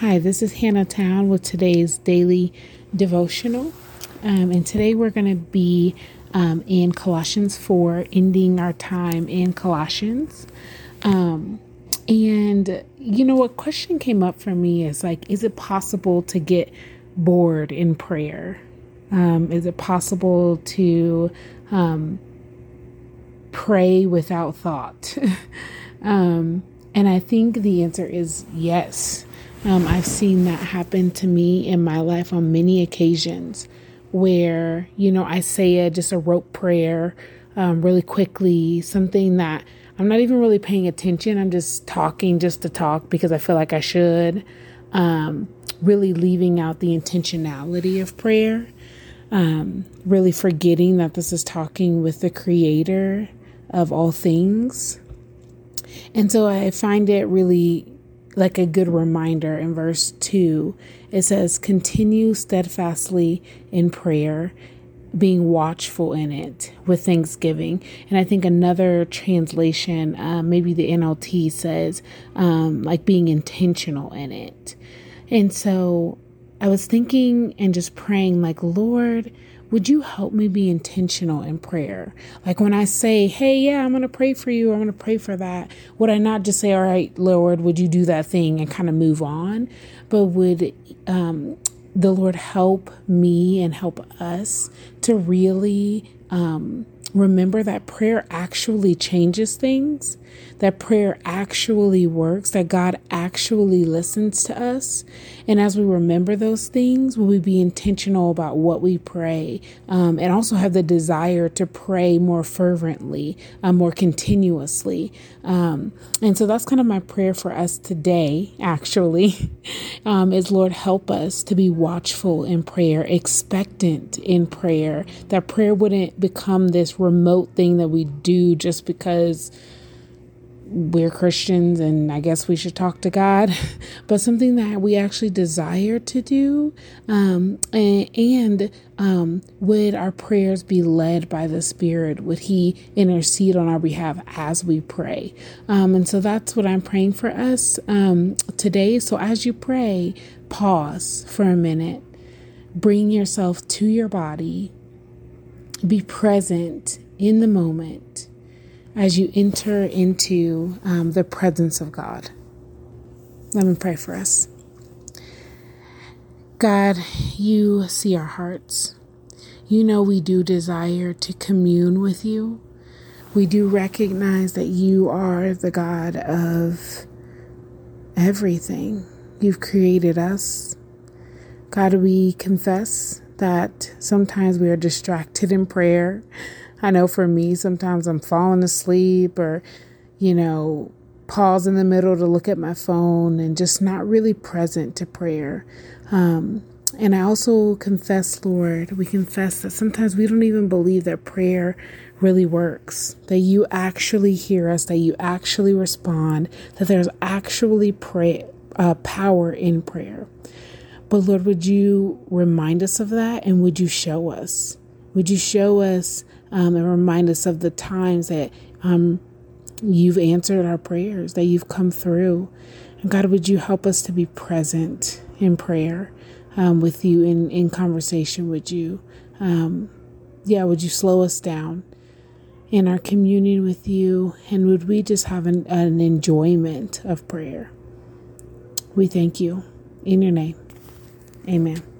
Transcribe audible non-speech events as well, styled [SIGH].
Hi, this is Hannah Town with today's daily devotional. Um, and today we're going to be um, in Colossians 4, ending our time in Colossians. Um, and, you know, a question came up for me is like, is it possible to get bored in prayer? Um, is it possible to um, pray without thought? [LAUGHS] Um, and I think the answer is yes. Um, I've seen that happen to me in my life on many occasions where, you know, I say a, just a rote prayer um, really quickly, something that I'm not even really paying attention. I'm just talking just to talk because I feel like I should. Um, really leaving out the intentionality of prayer. Um, really forgetting that this is talking with the creator of all things. And so I find it really like a good reminder in verse 2. It says, Continue steadfastly in prayer, being watchful in it with thanksgiving. And I think another translation, uh, maybe the NLT says, um, like being intentional in it. And so I was thinking and just praying, like, Lord, would you help me be intentional in prayer? Like when I say, hey, yeah, I'm going to pray for you, I'm going to pray for that, would I not just say, all right, Lord, would you do that thing and kind of move on? But would um, the Lord help me and help us to really um, remember that prayer actually changes things? that prayer actually works, that God actually listens to us. And as we remember those things, will we be intentional about what we pray um, and also have the desire to pray more fervently, uh, more continuously. Um, and so that's kind of my prayer for us today, actually, [LAUGHS] um, is Lord, help us to be watchful in prayer, expectant in prayer, that prayer wouldn't become this remote thing that we do just because we're Christians and I guess we should talk to God, [LAUGHS] but something that we actually desire to do. Um, and, and um, would our prayers be led by the Spirit? Would He intercede on our behalf as we pray? Um, and so that's what I'm praying for us um, today. So as you pray, pause for a minute, bring yourself to your body, be present in the moment as you enter into um, the presence of God. Let me pray for us. God, you see our hearts. You know we do desire to commune with you. We do recognize that you are the God of everything. You've created us. God, we confess that sometimes we are distracted in prayer. I know for me, sometimes I'm falling asleep or, you know, pause in the middle to look at my phone and just not really present to prayer. Um, and I also confess, Lord, we confess that sometimes we don't even believe that prayer really works, that you actually hear us, that you actually respond, that there's actually pray, uh, power in prayer. But Lord, would you remind us of that and would you show us? Would you show us um, and remind us of the times that um, you've answered our prayers, that you've come through. And God, would you help us to be present in prayer um, with you, in, in conversation with you? Um, yeah, would you slow us down in our communion with you? And would we just have an, an enjoyment of prayer? We thank you. In your name, amen.